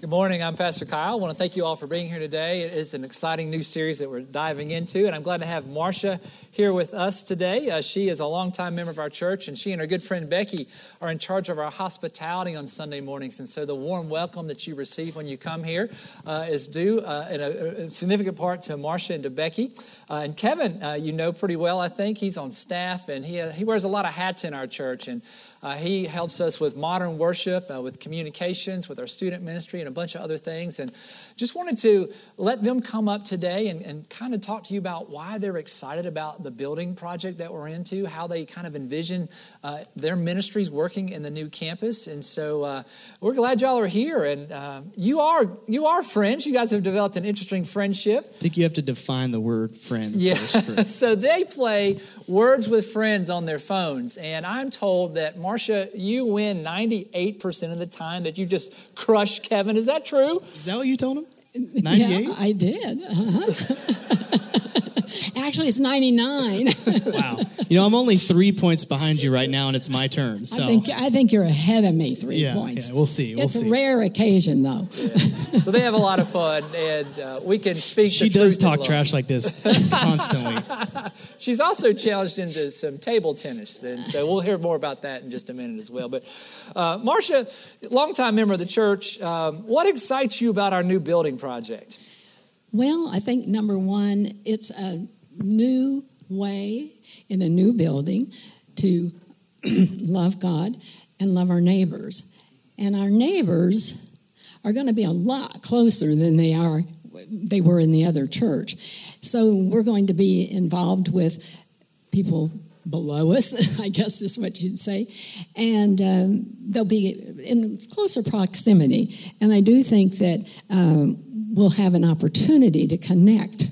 Good morning. I'm Pastor Kyle. I want to thank you all for being here today. It is an exciting new series that we're diving into, and I'm glad to have Marcia here with us today. Uh, she is a longtime member of our church, and she and her good friend Becky are in charge of our hospitality on Sunday mornings. And so, the warm welcome that you receive when you come here uh, is due uh, in a, a, significant part to Marcia and to Becky. Uh, and Kevin, uh, you know pretty well, I think. He's on staff, and he, uh, he wears a lot of hats in our church. And he helps us with modern worship, with communications, with our student ministry, and a bunch of other things. And just wanted to let them come up today and, and kind of talk to you about why they're excited about the building project that we're into, how they kind of envision uh, their ministries working in the new campus. And so uh, we're glad y'all are here. And uh, you are you are friends. You guys have developed an interesting friendship. I think you have to define the word friend. Yeah. so they play words with friends on their phones, and I'm told that. Marcia, you win 98% of the time that you just crush Kevin. Is that true? Is that what you told him? 98? Yeah, I did. Uh-huh. Actually, it's 99. wow. You know, I'm only three points behind you right now, and it's my turn. So I think, I think you're ahead of me three yeah, points. Yeah, we'll see. We'll it's see. a rare occasion, though. Yeah. So they have a lot of fun, and uh, we can speak. She does talk trash like this constantly. She's also challenged into some table tennis, and so we'll hear more about that in just a minute as well. But uh, Marcia, longtime member of the church, um, what excites you about our new building project? Well, I think number one, it's a new way in a new building to love God and love our neighbors. And our neighbors are going to be a lot closer than they are they were in the other church. So we're going to be involved with people below us, I guess is what you'd say, and um, they'll be in closer proximity. And I do think that um, we'll have an opportunity to connect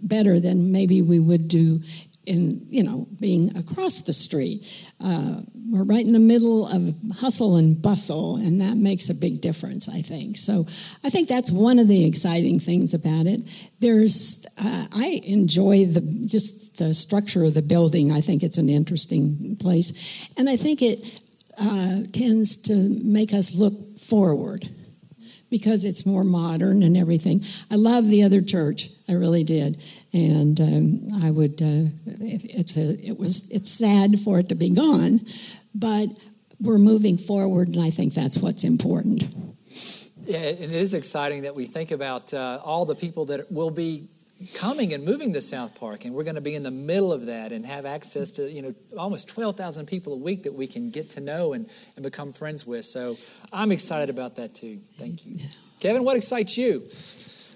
better than maybe we would do in you know being across the street. Uh, we're right in the middle of hustle and bustle and that makes a big difference i think. So i think that's one of the exciting things about it. There's uh, i enjoy the just the structure of the building. I think it's an interesting place. And i think it uh, tends to make us look forward because it's more modern and everything. I love the other church, I really did, and um, I would. Uh, it, it's a, it was it's sad for it to be gone, but we're moving forward, and I think that's what's important. Yeah, and it is exciting that we think about uh, all the people that will be coming and moving to South Park, and we're going to be in the middle of that and have access to you know almost twelve thousand people a week that we can get to know and, and become friends with. So I'm excited about that too. Thank you, Kevin. What excites you?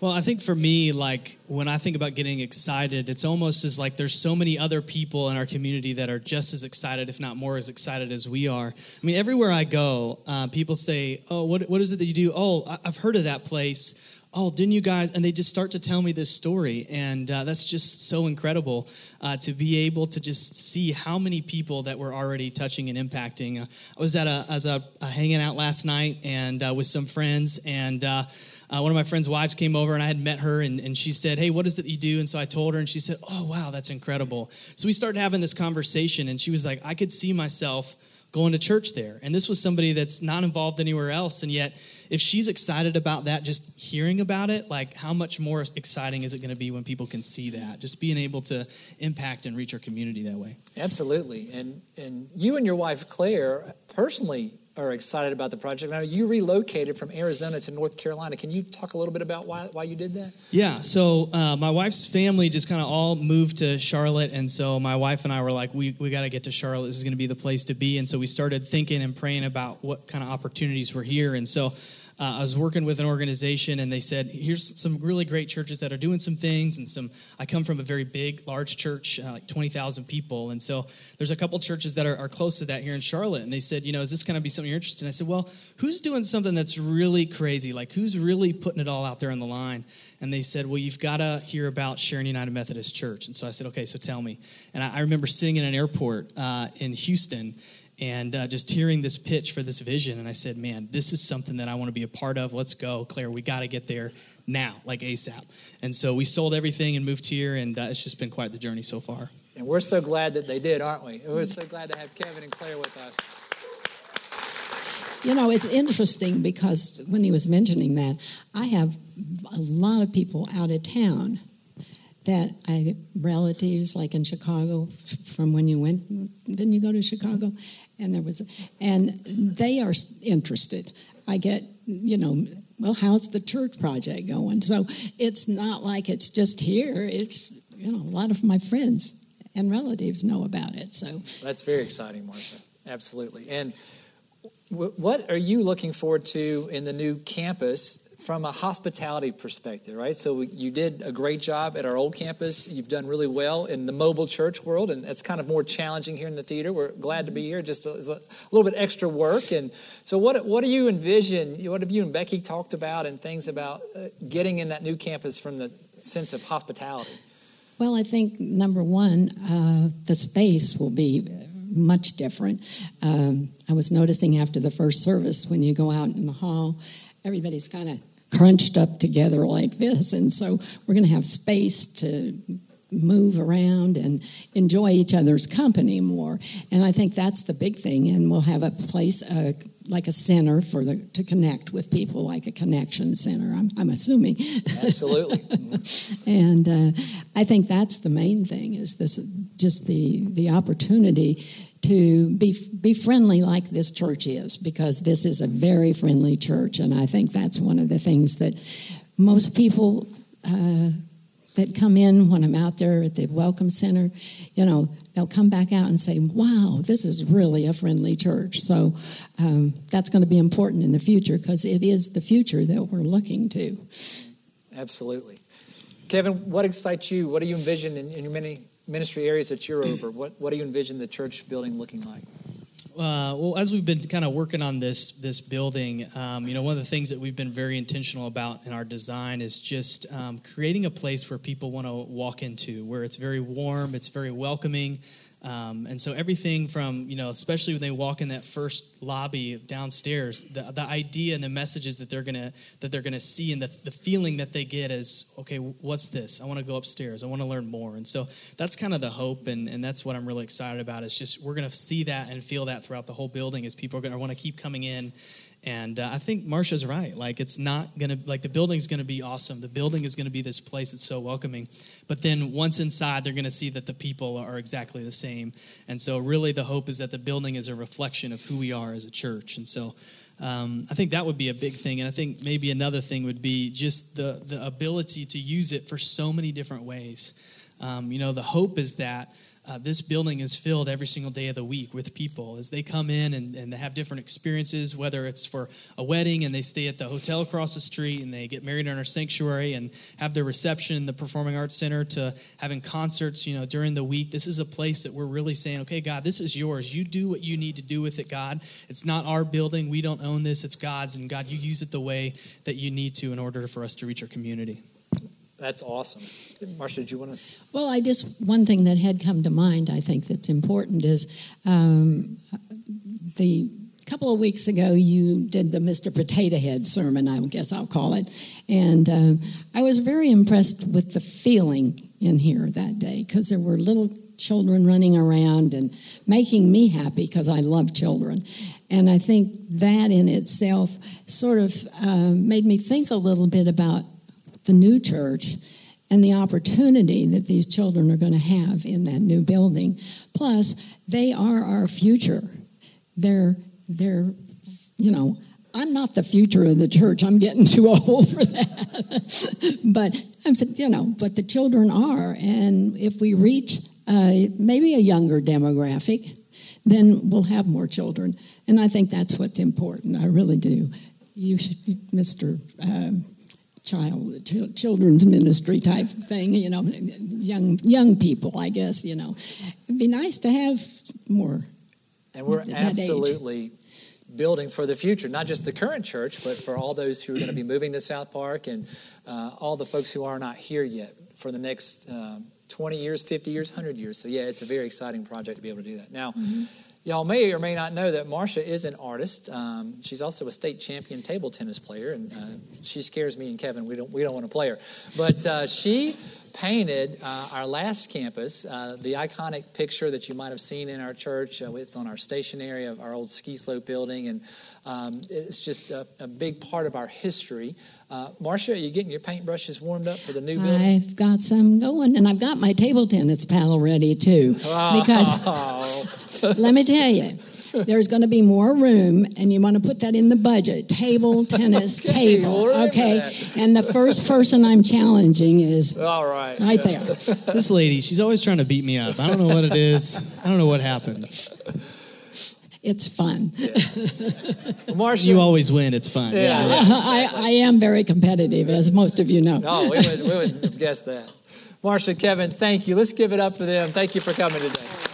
Well, I think for me, like when I think about getting excited, it's almost as like there's so many other people in our community that are just as excited, if not more as excited as we are. I mean, everywhere I go, uh, people say, "Oh, what what is it that you do?" Oh, I've heard of that place oh, didn't you guys? And they just start to tell me this story. And uh, that's just so incredible uh, to be able to just see how many people that we're already touching and impacting. Uh, I was at a, as a, a, hanging out last night and uh, with some friends and uh, uh, one of my friend's wives came over and I had met her and, and she said, Hey, what is it you do? And so I told her and she said, Oh, wow, that's incredible. So we started having this conversation and she was like, I could see myself going to church there. And this was somebody that's not involved anywhere else. And yet, if she's excited about that, just hearing about it, like how much more exciting is it going to be when people can see that? Just being able to impact and reach our community that way. Absolutely. And and you and your wife Claire personally are excited about the project. Now you relocated from Arizona to North Carolina. Can you talk a little bit about why, why you did that? Yeah. So uh, my wife's family just kind of all moved to Charlotte, and so my wife and I were like, we we got to get to Charlotte. This is going to be the place to be. And so we started thinking and praying about what kind of opportunities were here. And so uh, I was working with an organization and they said, here's some really great churches that are doing some things. And some, I come from a very big, large church, uh, like 20,000 people. And so there's a couple churches that are, are, close to that here in Charlotte. And they said, you know, is this going to be something you're interested in? I said, well, who's doing something that's really crazy? Like who's really putting it all out there on the line? And they said, well, you've got to hear about Sharon United Methodist Church. And so I said, okay, so tell me. And I, I remember sitting in an airport uh, in Houston and uh, just hearing this pitch for this vision. And I said, man, this is something that I want to be a part of. Let's go, Claire. We got to get there now, like ASAP. And so we sold everything and moved here, and uh, it's just been quite the journey so far. And we're so glad that they did, aren't we? We're so glad to have Kevin and Claire with us. you know, it's interesting because when he was mentioning that, I have a lot of people out of town that I relatives like in Chicago from when you went didn't you go to Chicago and there was and they are interested. I get you know well how's the church project going? So it's not like it's just here. It's you know a lot of my friends and relatives know about it so. That's very exciting Marcia absolutely. And what are you looking forward to in the new campus from a hospitality perspective, right? So you did a great job at our old campus. You've done really well in the mobile church world, and it's kind of more challenging here in the theater. We're glad to be here. Just a, a little bit extra work. And so, what what do you envision? What have you and Becky talked about, and things about uh, getting in that new campus from the sense of hospitality? Well, I think number one, uh, the space will be much different. Um, I was noticing after the first service when you go out in the hall, everybody's kind of crunched up together like this. And so we're going to have space to move around and enjoy each other's company more. And I think that's the big thing. And we'll have a place, uh, like a center for the to connect with people, like a connection center. I'm, I'm assuming. Absolutely. and uh, I think that's the main thing is this just the the opportunity to be be friendly like this church is because this is a very friendly church and i think that's one of the things that most people uh, that come in when i'm out there at the welcome center you know they'll come back out and say wow this is really a friendly church. So um, that's going to be important in the future because it is the future that we're looking to. Absolutely. Kevin what excites you? What do you envision in, in your many ministry areas that you're over, what, what do you envision the church building looking like? Uh, well, as we've been kind of working on this this building, um, you know, one of the things that we've been very intentional about in our design is just um, creating a place where people want to walk into, where it's very warm, it's very welcoming, um, and so everything from, you know, especially when they walk in that first lobby downstairs, the, the idea and the messages that they're gonna that they're gonna see and the, the feeling that they get is, okay, what's this? I want to go upstairs. I want to learn more. And so that's kind of the hope and, and that's what I'm really excited about. Is just we're gonna see that and feel that throughout the whole building as people are gonna want to keep coming in and uh, I think Marcia's right. Like, it's not going to, like, the building's going to be awesome. The building is going to be this place that's so welcoming. But then once inside, they're going to see that the people are exactly the same. And so, really, the hope is that the building is a reflection of who we are as a church. And so, um, I think that would be a big thing. And I think maybe another thing would be just the, the ability to use it for so many different ways. Um, you know, the hope is that uh, this building is filled every single day of the week with people as they come in and, and they have different experiences, whether it's for a wedding and they stay at the hotel across the street and they get married in our sanctuary and have their reception in the Performing Arts Center to having concerts, you know, during the week. This is a place that we're really saying, okay, God, this is yours. You do what you need to do with it, God. It's not our building. We don't own this. It's God's. And God, you use it the way that you need to in order for us to reach our community. That's awesome. Marcia, did you want to? Well, I just, one thing that had come to mind, I think that's important is um, the couple of weeks ago you did the Mr. Potato Head sermon, I guess I'll call it. And uh, I was very impressed with the feeling in here that day because there were little children running around and making me happy because I love children. And I think that in itself sort of uh, made me think a little bit about the new church and the opportunity that these children are going to have in that new building. Plus, they are our future. They're, they're, you know, I'm not the future of the church. I'm getting too old for that. but I'm, you know, but the children are, and if we reach uh, maybe a younger demographic, then we'll have more children. And I think that's what's important. I really do. You should, Mr. Um, child children's ministry type thing you know young young people i guess you know it'd be nice to have more and we're absolutely age. building for the future not just the current church but for all those who are going to be moving to south park and uh, all the folks who are not here yet for the next uh, 20 years 50 years 100 years so yeah it's a very exciting project to be able to do that now mm-hmm. Y'all may or may not know that Marcia is an artist. Um, she's also a state champion table tennis player, and uh, she scares me and Kevin. We don't we don't want to play her, but uh, she painted uh, our last campus, uh, the iconic picture that you might have seen in our church. Uh, it's on our station area of our old ski slope building, and um, it's just a, a, big part of our history. Uh, Marcia, are you getting your paintbrushes warmed up for the new building? I've got some going, and I've got my table tennis paddle ready too. Oh. Because let me tell you, there's going to be more room, and you want to put that in the budget. Table, tennis, okay, table. Okay. And the first person I'm challenging is all right, right there. This lady, she's always trying to beat me up. I don't know what it is. I don't know what happened. It's fun. Yeah. Marcia, you always win. It's fun. Yeah, yeah. I, I am very competitive, as most of you know. Oh, we would, we would guess that. Marcia, Kevin, thank you. Let's give it up for them. Thank you for coming today.